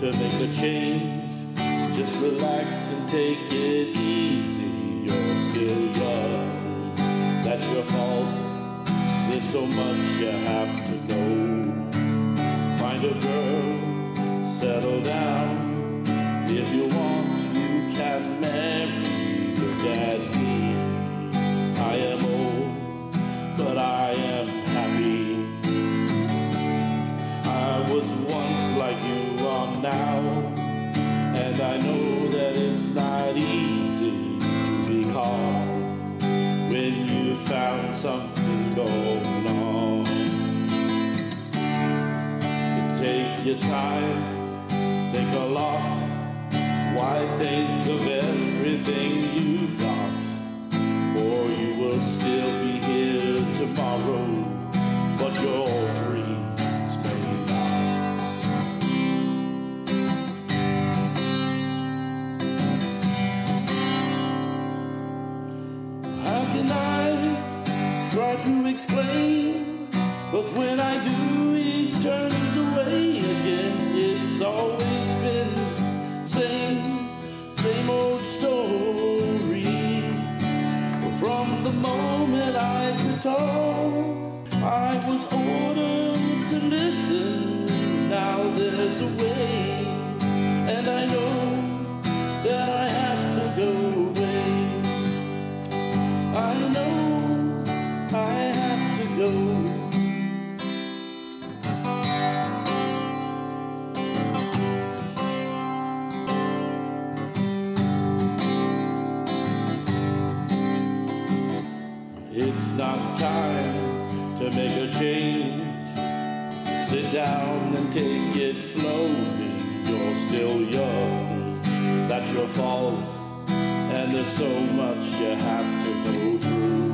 to make a change. Just relax and take it easy. You're still young. That's your fault. There's so much you have to know. Find a girl, settle down. If you want, now. And I know that it's not easy to be calm when you found something going on. Take your time, think a lot. Why think try to explain? but when I do, he turns away again. It's always been the same, same old story. From the moment I could talk, have. It's not time to make a change. Sit down and take it slowly. You're still young, that's your fault. And there's so much you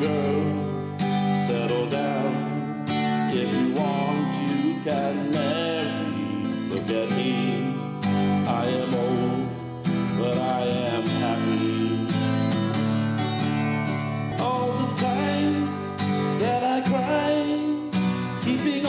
road. Settle down if you want, you can marry. Look at me, I am old, but I am happy. All the times that I cry, keeping